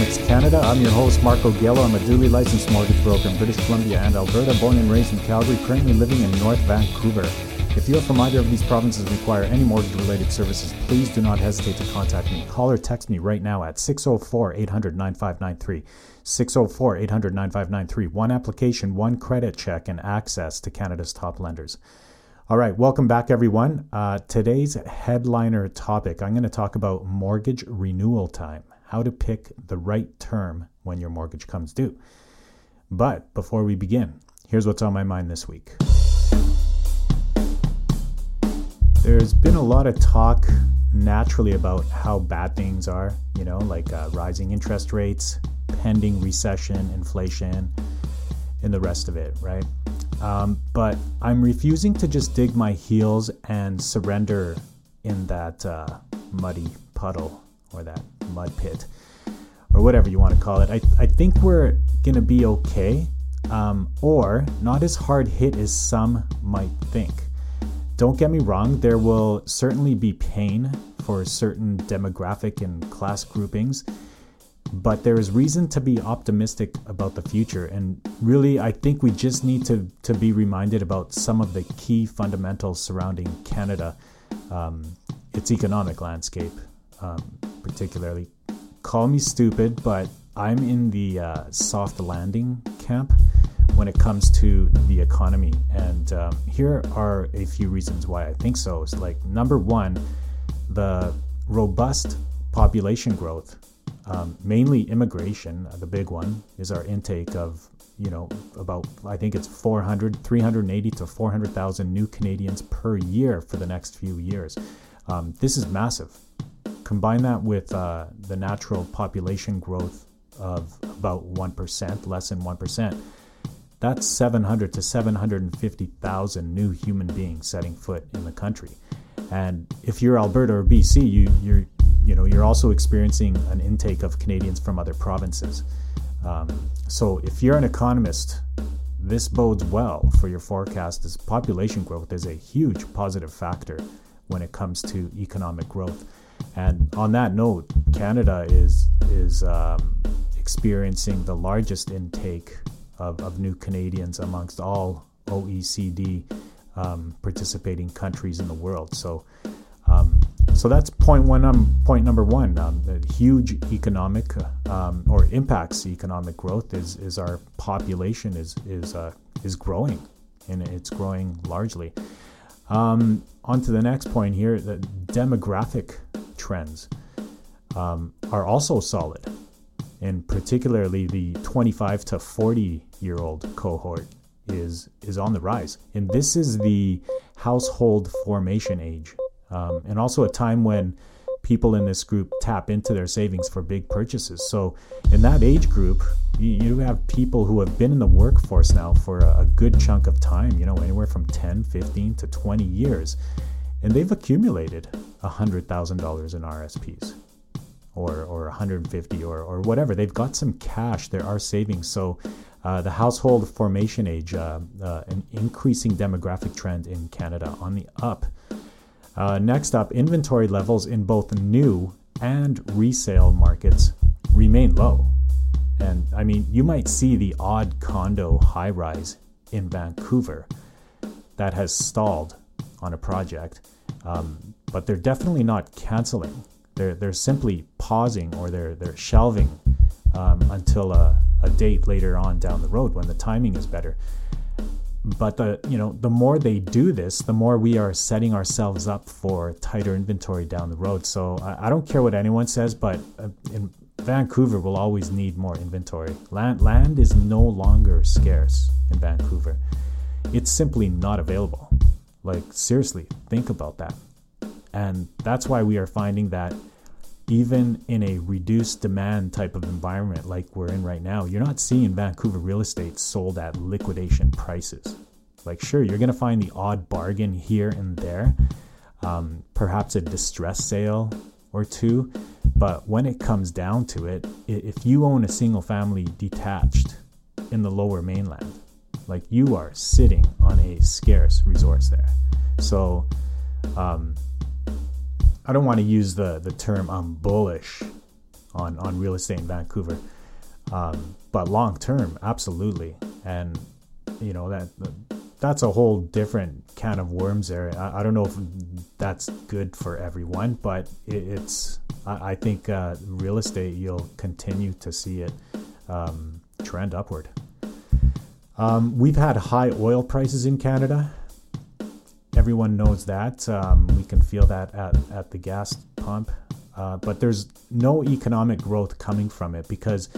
to Canada. I'm your host, Marco Gello. I'm a duly licensed mortgage broker in British Columbia and Alberta, born and raised in Calgary, currently living in North Vancouver. If you are from either of these provinces and require any mortgage related services, please do not hesitate to contact me. Call or text me right now at 604 800 9593. 604 800 9593. One application, one credit check, and access to Canada's top lenders. All right, welcome back, everyone. Uh, today's headliner topic I'm going to talk about mortgage renewal time, how to pick the right term when your mortgage comes due. But before we begin, here's what's on my mind this week. There's been a lot of talk naturally about how bad things are, you know, like uh, rising interest rates, pending recession, inflation, and the rest of it, right? Um, but I'm refusing to just dig my heels and surrender in that uh, muddy puddle or that mud pit or whatever you want to call it. I, I think we're going to be okay um, or not as hard hit as some might think. Don't get me wrong, there will certainly be pain for certain demographic and class groupings but there is reason to be optimistic about the future. And really, I think we just need to, to be reminded about some of the key fundamentals surrounding Canada, um, its economic landscape, um, particularly. Call me stupid, but I'm in the uh, soft landing camp when it comes to the economy. And um, here are a few reasons why I think so. It's like number one, the robust population growth um, mainly immigration, uh, the big one, is our intake of, you know, about, I think it's 400, 380 to 400,000 new Canadians per year for the next few years. Um, this is massive. Combine that with uh, the natural population growth of about 1%, less than 1%. That's 700 to 750,000 new human beings setting foot in the country. And if you're Alberta or BC, you, you're you know, you're also experiencing an intake of Canadians from other provinces. Um, so if you're an economist, this bodes well for your forecast as population growth is a huge positive factor when it comes to economic growth. And on that note, Canada is is um, experiencing the largest intake of, of new Canadians amongst all OECD um, participating countries in the world. So um, so that's point one. Um, point number one. Um, huge economic um, or impacts economic growth is is our population is is uh, is growing, and it's growing largely. Um, on to the next point here. The demographic trends um, are also solid, and particularly the 25 to 40 year old cohort is is on the rise, and this is the household formation age um, and also a time when people in this group tap into their savings for big purchases. So, in that age group, you, you have people who have been in the workforce now for a, a, good chunk of time, you know, anywhere from 10, 15 to 20 years, and they've accumulated $100,000 in RSPs. Or, or 150 or, or whatever. They've got some cash. There are savings. So uh, the household formation age, uh, uh, an increasing demographic trend in Canada on the up. Uh, next up, inventory levels in both new and resale markets remain low. And I mean, you might see the odd condo high rise in Vancouver that has stalled on a project, um, but they're definitely not canceling. They're, they're simply pausing or they're, they're shelving um, until a, a date later on down the road when the timing is better. But the you know the more they do this the more we are setting ourselves up for tighter inventory down the road. So i, I don't care what anyone says but uh, in vancouver will always need more inventory. Land land is no longer scarce in vancouver. It's simply not available like seriously think about that and that's why we are finding that even in a reduced demand type of environment like we're in right now, you're not seeing Vancouver real estate sold at liquidation prices. Like, sure, you're going to find the odd bargain here and there, um, perhaps a distress sale or two. But when it comes down to it, if you own a single family detached in the lower mainland, like you are sitting on a scarce resource there. So, um, I don't want to use the, the term I'm bullish on on real estate in Vancouver. Um, but long term, absolutely, and you know that that's a whole different can of worms there. I, I don't know if that's good for everyone, but it, it's I, I think uh, real estate you'll continue to see it um, trend upward. Um, we've had high oil prices in Canada. Everyone knows that. Um, we can feel that at, at the gas pump. Uh, but there's no economic growth coming from it because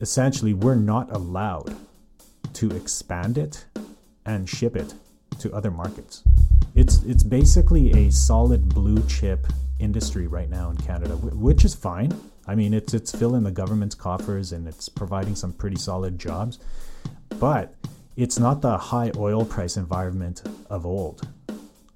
essentially we're not allowed to expand it and ship it to other markets. It's it's basically a solid blue chip industry right now in Canada, which is fine. I mean, it's it's filling the government's coffers and it's providing some pretty solid jobs, but it's not the high oil price environment of old,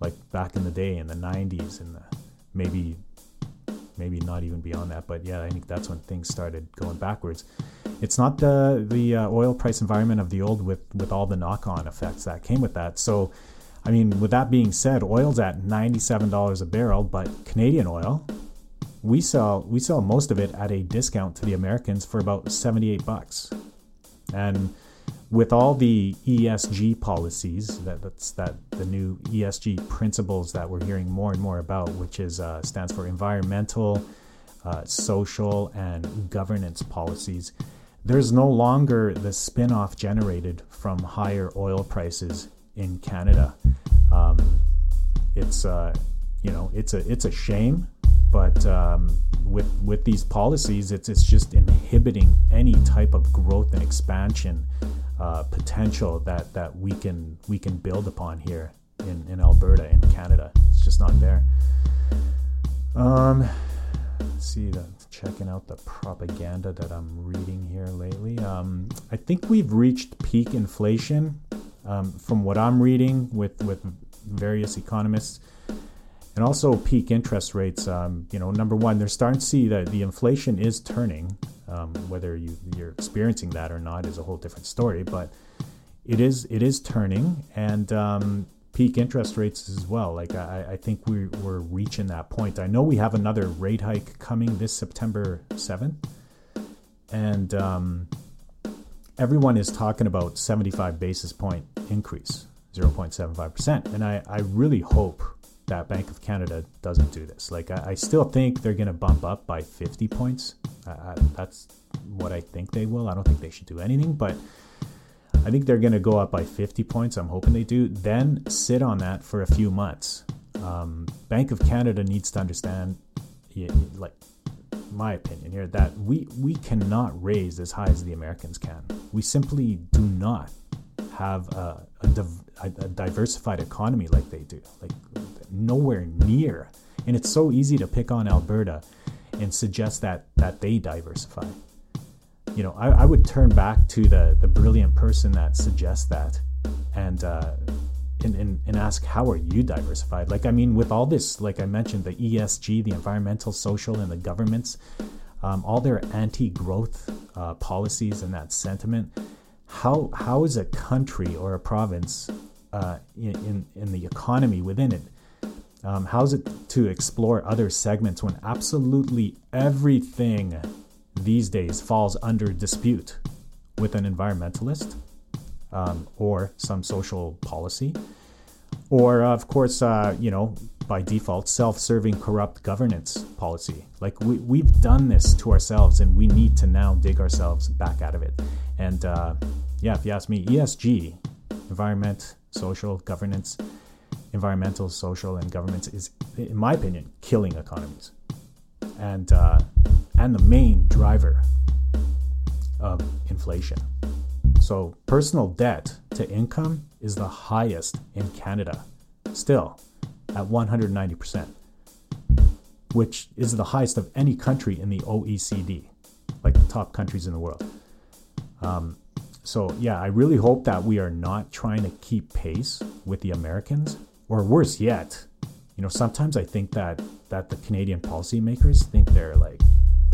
like back in the day in the 90s and the maybe maybe not even beyond that. But yeah, I think that's when things started going backwards. It's not the the uh, oil price environment of the old with with all the knock on effects that came with that. So, I mean, with that being said, oil's at ninety seven dollars a barrel, but Canadian oil, we sell we sell most of it at a discount to the Americans for about seventy eight bucks, and with all the ESG policies that that's that the new ESG principles that we're hearing more and more about, which is uh, stands for environmental, uh, social, and governance policies. There's no longer the spin-off generated from higher oil prices in Canada. Um, it's uh, you know it's a it's a shame, but um, with with these policies, it's it's just inhibiting any type of growth and expansion uh, potential that that we can we can build upon here in, in Alberta in Canada. It's just not there. Um, see, the, checking out the propaganda that I'm reading here lately. Um, I think we've reached peak inflation. Um, from what I'm reading with with various economists, and also peak interest rates. Um, you know, number one, they're starting to see that the inflation is turning. Um, whether you, you're experiencing that or not is a whole different story, but it is it is turning, and um, peak interest rates as well. Like I, I think we, we're reaching that point. I know we have another rate hike coming this September seventh, and um, everyone is talking about 75 basis point increase, 0.75 percent, and I, I really hope that Bank of Canada doesn't do this. Like, I, I still think they're going to bump up by 50 points. Uh, that's what I think they will. I don't think they should do anything, but I think they're going to go up by 50 points. I'm hoping they do. Then sit on that for a few months. Um, Bank of Canada needs to understand, like, my opinion here, that we, we cannot raise as high as the Americans can. We simply do not have a, a, a, diversified economy like they do. Like nowhere near. And it's so easy to pick on Alberta and suggest that that they diversify. You know, I, I would turn back to the the brilliant person that suggests that, and uh, and, and and ask how are you diversified? Like I mean, with all this, like I mentioned, the ESG, the environmental, social, and the governments, um, all their anti-growth uh, policies and that sentiment how how is a country or a province uh, in, in, the economy within it um, how is it to explore other segments when absolutely everything these days falls under dispute with an environmentalist um, or some social policy. Or of course uh, you know by default self-serving corrupt governance policy. Like we, we've done this to ourselves and we need to now dig ourselves back out of it. And uh, yeah, if you ask me, ESG, environment, social, governance, environmental, social, and governance is, in my opinion, killing economies, and uh, and the main driver of inflation. So personal debt to income is the highest in Canada, still at 190%, which is the highest of any country in the OECD, like the top countries in the world. Um, so yeah, I really hope that we are not trying to keep pace with the Americans, or worse yet, you know, sometimes I think that that the Canadian policymakers think they're like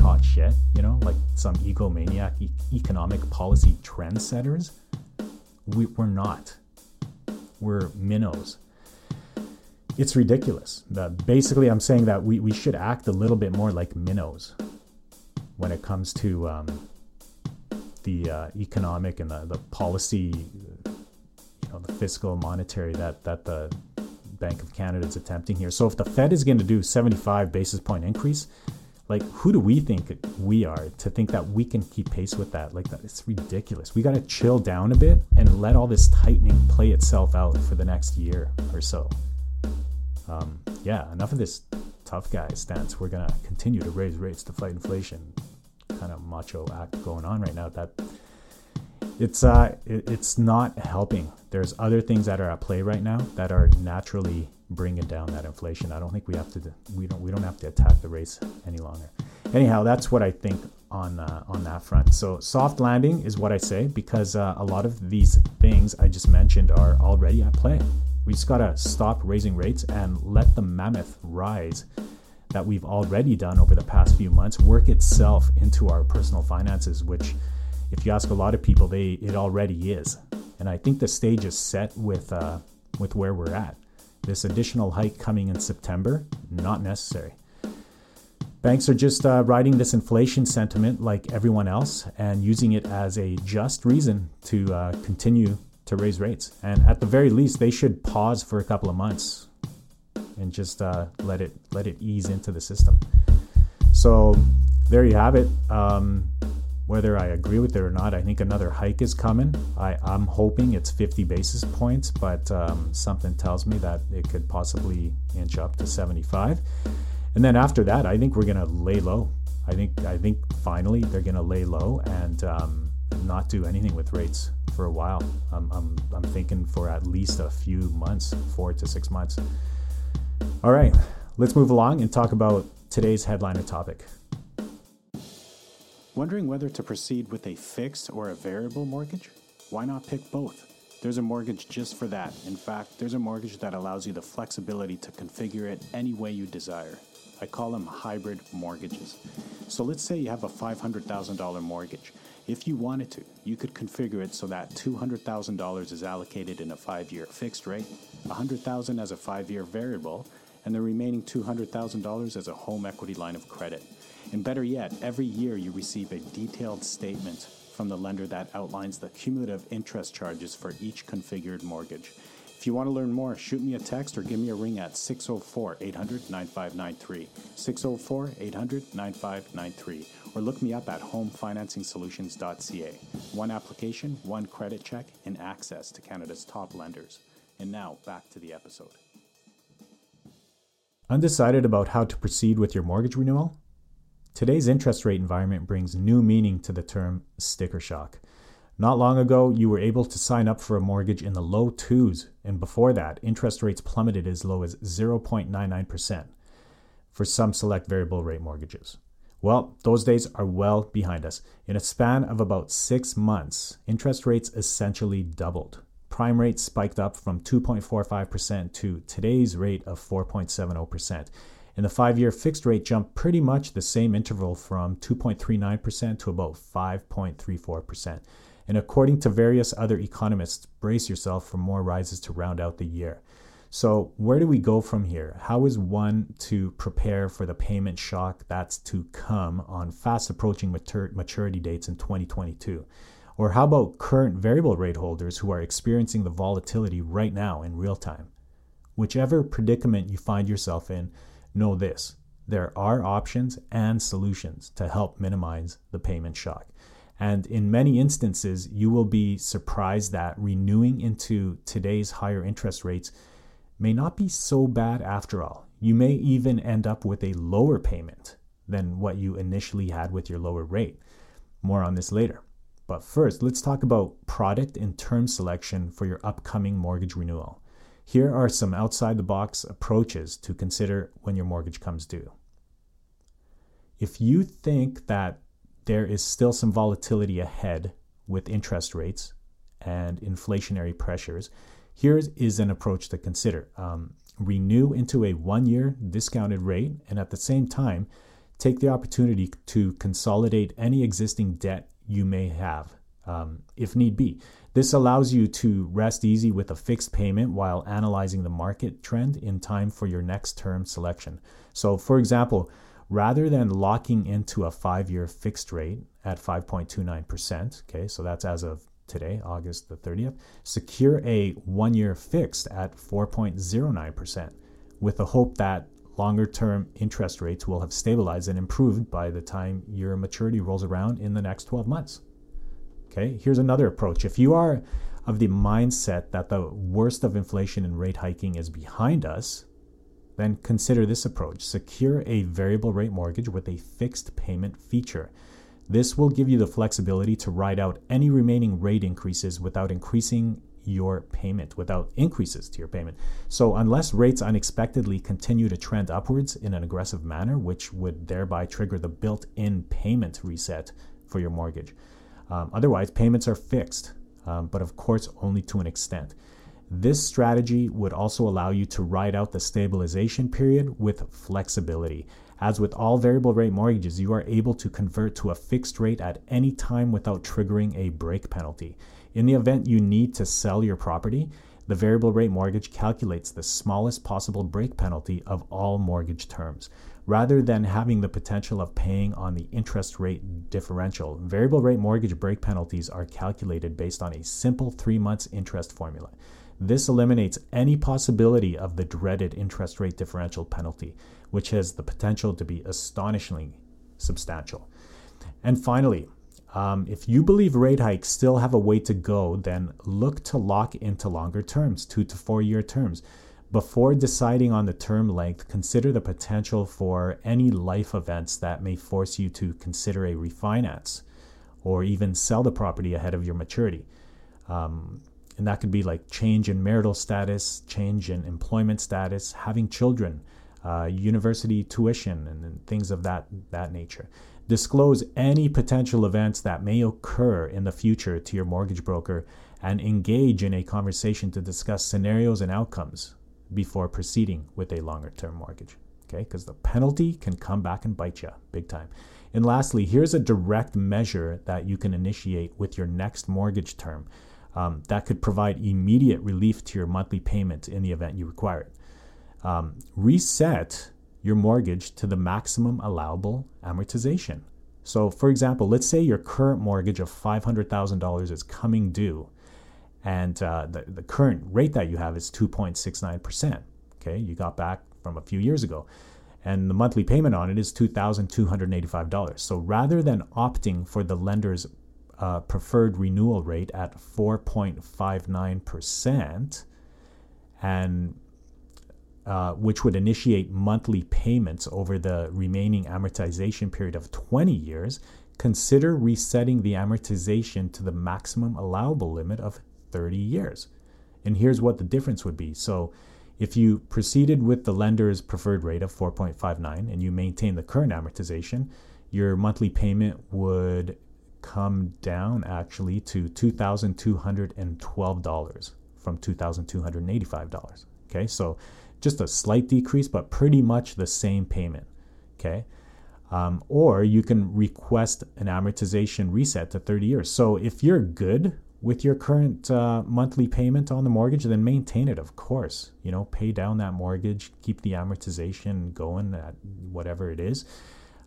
hot shit, you know, like some egomaniac e- economic policy trendsetters. We, we're not. We're minnows. It's ridiculous. basically, I'm saying that we, we should act a little bit more like minnows when it comes to um, the uh, economic and the, the policy, you know, the fiscal, monetary that that the Bank of Canada is attempting here. So if the Fed is going to do 75 basis point increase, like who do we think we are to think that we can keep pace with that? Like that, it's ridiculous. We got to chill down a bit and let all this tightening play itself out for the next year or so. Um, yeah, enough of this tough guy stance. We're gonna continue to raise rates to fight inflation. Kind of macho act going on right now. That it's uh, it, it's not helping. There's other things that are at play right now that are naturally bringing down that inflation. I don't think we have to we don't we don't have to attack the rates any longer. Anyhow, that's what I think on uh, on that front. So soft landing is what I say because uh, a lot of these things I just mentioned are already at play. We just gotta stop raising rates and let the mammoth rise that we've already done over the past few months work itself into our personal finances, which if you ask a lot of people, they it already is. And I think the stage is set with uh, with where we're at. This additional hike coming in September, not necessary. Banks are just uh, riding this inflation sentiment like everyone else and using it as a just reason to uh, continue to raise rates. And at the very least, they should pause for a couple of months and just uh, let it let it ease into the system. So there you have it. Um, whether I agree with it or not, I think another hike is coming. I, am hoping it's 50 basis points, but um, something tells me that it could possibly inch up to 75. And then after that, I think we're going to lay low. I think I think finally they're going to lay low and um, not do anything with rates for a while. I'm, I'm, I'm thinking for at least a few months, four to six months. All right, let's move along and talk about today's headliner topic. Wondering whether to proceed with a fixed or a variable mortgage? Why not pick both? There's a mortgage just for that. In fact, there's a mortgage that allows you the flexibility to configure it any way you desire. I call them hybrid mortgages. So let's say you have a $500,000 mortgage. If you wanted to, you could configure it so that $200,000 is allocated in a 5-year fixed rate, 100,000 as a 5-year variable, and the remaining $200,000 as a home equity line of credit. And better yet, every year you receive a detailed statement from the lender that outlines the cumulative interest charges for each configured mortgage. If you want to learn more, shoot me a text or give me a ring at 604 800 9593. 604 800 9593. Or look me up at homefinancingsolutions.ca. One application, one credit check, and access to Canada's top lenders. And now back to the episode. Undecided about how to proceed with your mortgage renewal? Today's interest rate environment brings new meaning to the term sticker shock. Not long ago, you were able to sign up for a mortgage in the low twos, and before that, interest rates plummeted as low as 0.99% for some select variable rate mortgages. Well, those days are well behind us. In a span of about six months, interest rates essentially doubled. Prime rates spiked up from 2.45% to today's rate of 4.70%. And the five year fixed rate jumped pretty much the same interval from 2.39% to about 5.34%. And according to various other economists, brace yourself for more rises to round out the year. So, where do we go from here? How is one to prepare for the payment shock that's to come on fast approaching matur- maturity dates in 2022? Or how about current variable rate holders who are experiencing the volatility right now in real time? Whichever predicament you find yourself in, know this there are options and solutions to help minimize the payment shock. And in many instances, you will be surprised that renewing into today's higher interest rates may not be so bad after all. You may even end up with a lower payment than what you initially had with your lower rate. More on this later. But first, let's talk about product and term selection for your upcoming mortgage renewal. Here are some outside the box approaches to consider when your mortgage comes due. If you think that there is still some volatility ahead with interest rates and inflationary pressures, here is an approach to consider. Um, renew into a one year discounted rate, and at the same time, take the opportunity to consolidate any existing debt you may have, um, if need be. This allows you to rest easy with a fixed payment while analyzing the market trend in time for your next term selection. So, for example, rather than locking into a five year fixed rate at 5.29%, okay, so that's as of today, August the 30th, secure a one year fixed at 4.09% with the hope that longer term interest rates will have stabilized and improved by the time your maturity rolls around in the next 12 months. Okay, here's another approach. If you are of the mindset that the worst of inflation and rate hiking is behind us, then consider this approach. Secure a variable rate mortgage with a fixed payment feature. This will give you the flexibility to ride out any remaining rate increases without increasing your payment, without increases to your payment. So, unless rates unexpectedly continue to trend upwards in an aggressive manner, which would thereby trigger the built in payment reset for your mortgage. Um, otherwise, payments are fixed, um, but of course, only to an extent. This strategy would also allow you to ride out the stabilization period with flexibility. As with all variable rate mortgages, you are able to convert to a fixed rate at any time without triggering a break penalty. In the event you need to sell your property, the variable rate mortgage calculates the smallest possible break penalty of all mortgage terms. Rather than having the potential of paying on the interest rate differential, variable rate mortgage break penalties are calculated based on a simple three months interest formula. This eliminates any possibility of the dreaded interest rate differential penalty, which has the potential to be astonishingly substantial. And finally, um, if you believe rate hikes still have a way to go, then look to lock into longer terms, two to four year terms. Before deciding on the term length, consider the potential for any life events that may force you to consider a refinance or even sell the property ahead of your maturity. Um, and that could be like change in marital status, change in employment status, having children, uh, university tuition, and, and things of that, that nature. Disclose any potential events that may occur in the future to your mortgage broker and engage in a conversation to discuss scenarios and outcomes before proceeding with a longer term mortgage. Okay, because the penalty can come back and bite you big time. And lastly, here's a direct measure that you can initiate with your next mortgage term um, that could provide immediate relief to your monthly payment in the event you require it. Um, reset your mortgage to the maximum allowable amortization. So, for example, let's say your current mortgage of $500,000 is coming due, and uh, the, the current rate that you have is 2.69%. Okay, you got back from a few years ago, and the monthly payment on it is $2,285. So, rather than opting for the lender's uh, preferred renewal rate at 4.59%, and uh, which would initiate monthly payments over the remaining amortization period of 20 years, consider resetting the amortization to the maximum allowable limit of 30 years. And here's what the difference would be. So, if you proceeded with the lender's preferred rate of 4.59 and you maintain the current amortization, your monthly payment would come down actually to $2,212 from $2,285. Okay, so just a slight decrease, but pretty much the same payment. Okay, um, or you can request an amortization reset to 30 years. So if you're good with your current uh, monthly payment on the mortgage, then maintain it, of course. You know, pay down that mortgage, keep the amortization going at whatever it is.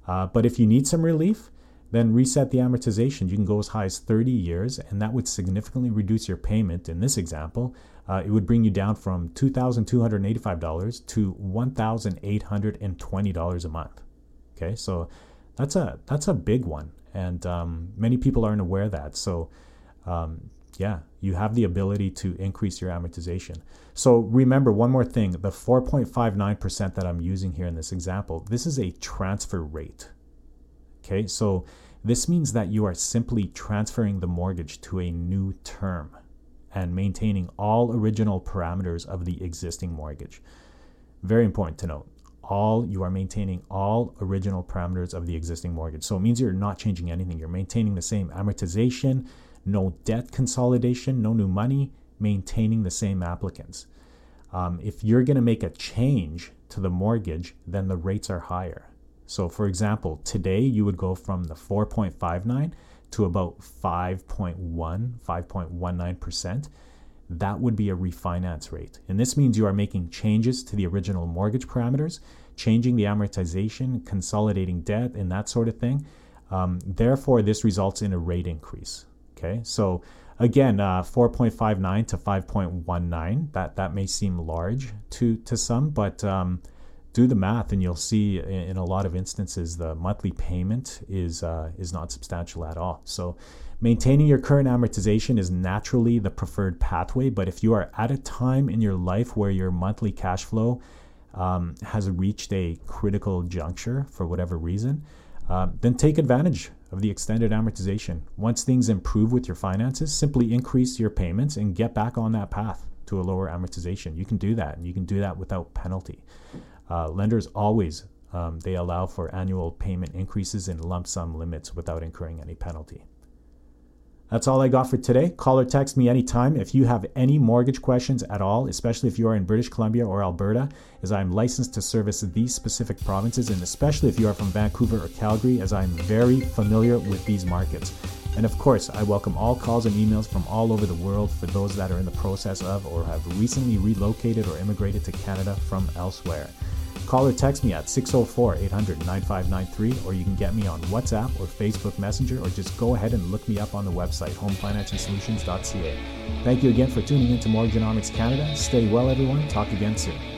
Uh, but if you need some relief, then reset the amortization. You can go as high as 30 years, and that would significantly reduce your payment. In this example, uh, it would bring you down from $2,285 to $1,820 a month. Okay, so that's a that's a big one, and um, many people aren't aware of that. So, um, yeah, you have the ability to increase your amortization. So remember one more thing: the 4.59% that I'm using here in this example, this is a transfer rate. Okay, so this means that you are simply transferring the mortgage to a new term and maintaining all original parameters of the existing mortgage. Very important to note. All you are maintaining all original parameters of the existing mortgage. So it means you're not changing anything. You're maintaining the same amortization, no debt consolidation, no new money, maintaining the same applicants. Um, if you're going to make a change to the mortgage, then the rates are higher. So, for example, today you would go from the 4.59 to about 5.1, 5.19%. that would be a refinance rate. And this means you are making changes to the original mortgage parameters, changing the amortization, consolidating debt, and that sort of thing. Um, therefore, this results in a rate increase. Okay, so again, uh, 4.59 to 5.19. That that may seem large to to some, but um, do the math, and you'll see in a lot of instances the monthly payment is uh, is not substantial at all. So Maintaining your current amortization is naturally the preferred pathway, but if you are at a time in your life where your monthly cash flow um, has reached a critical juncture for whatever reason, uh, then take advantage of the extended amortization. Once things improve with your finances, simply increase your payments and get back on that path to a lower amortization. You can do that, and you can do that without penalty. Uh, lenders always um, they allow for annual payment increases in lump sum limits without incurring any penalty. That's all I got for today. Call or text me anytime if you have any mortgage questions at all, especially if you are in British Columbia or Alberta, as I am licensed to service these specific provinces, and especially if you are from Vancouver or Calgary, as I am very familiar with these markets. And of course, I welcome all calls and emails from all over the world for those that are in the process of or have recently relocated or immigrated to Canada from elsewhere. Call or text me at 604 800 9593, or you can get me on WhatsApp or Facebook Messenger, or just go ahead and look me up on the website, homefinancingsolutions.ca. Thank you again for tuning in to Mortgagenomics Canada. Stay well, everyone. Talk again soon.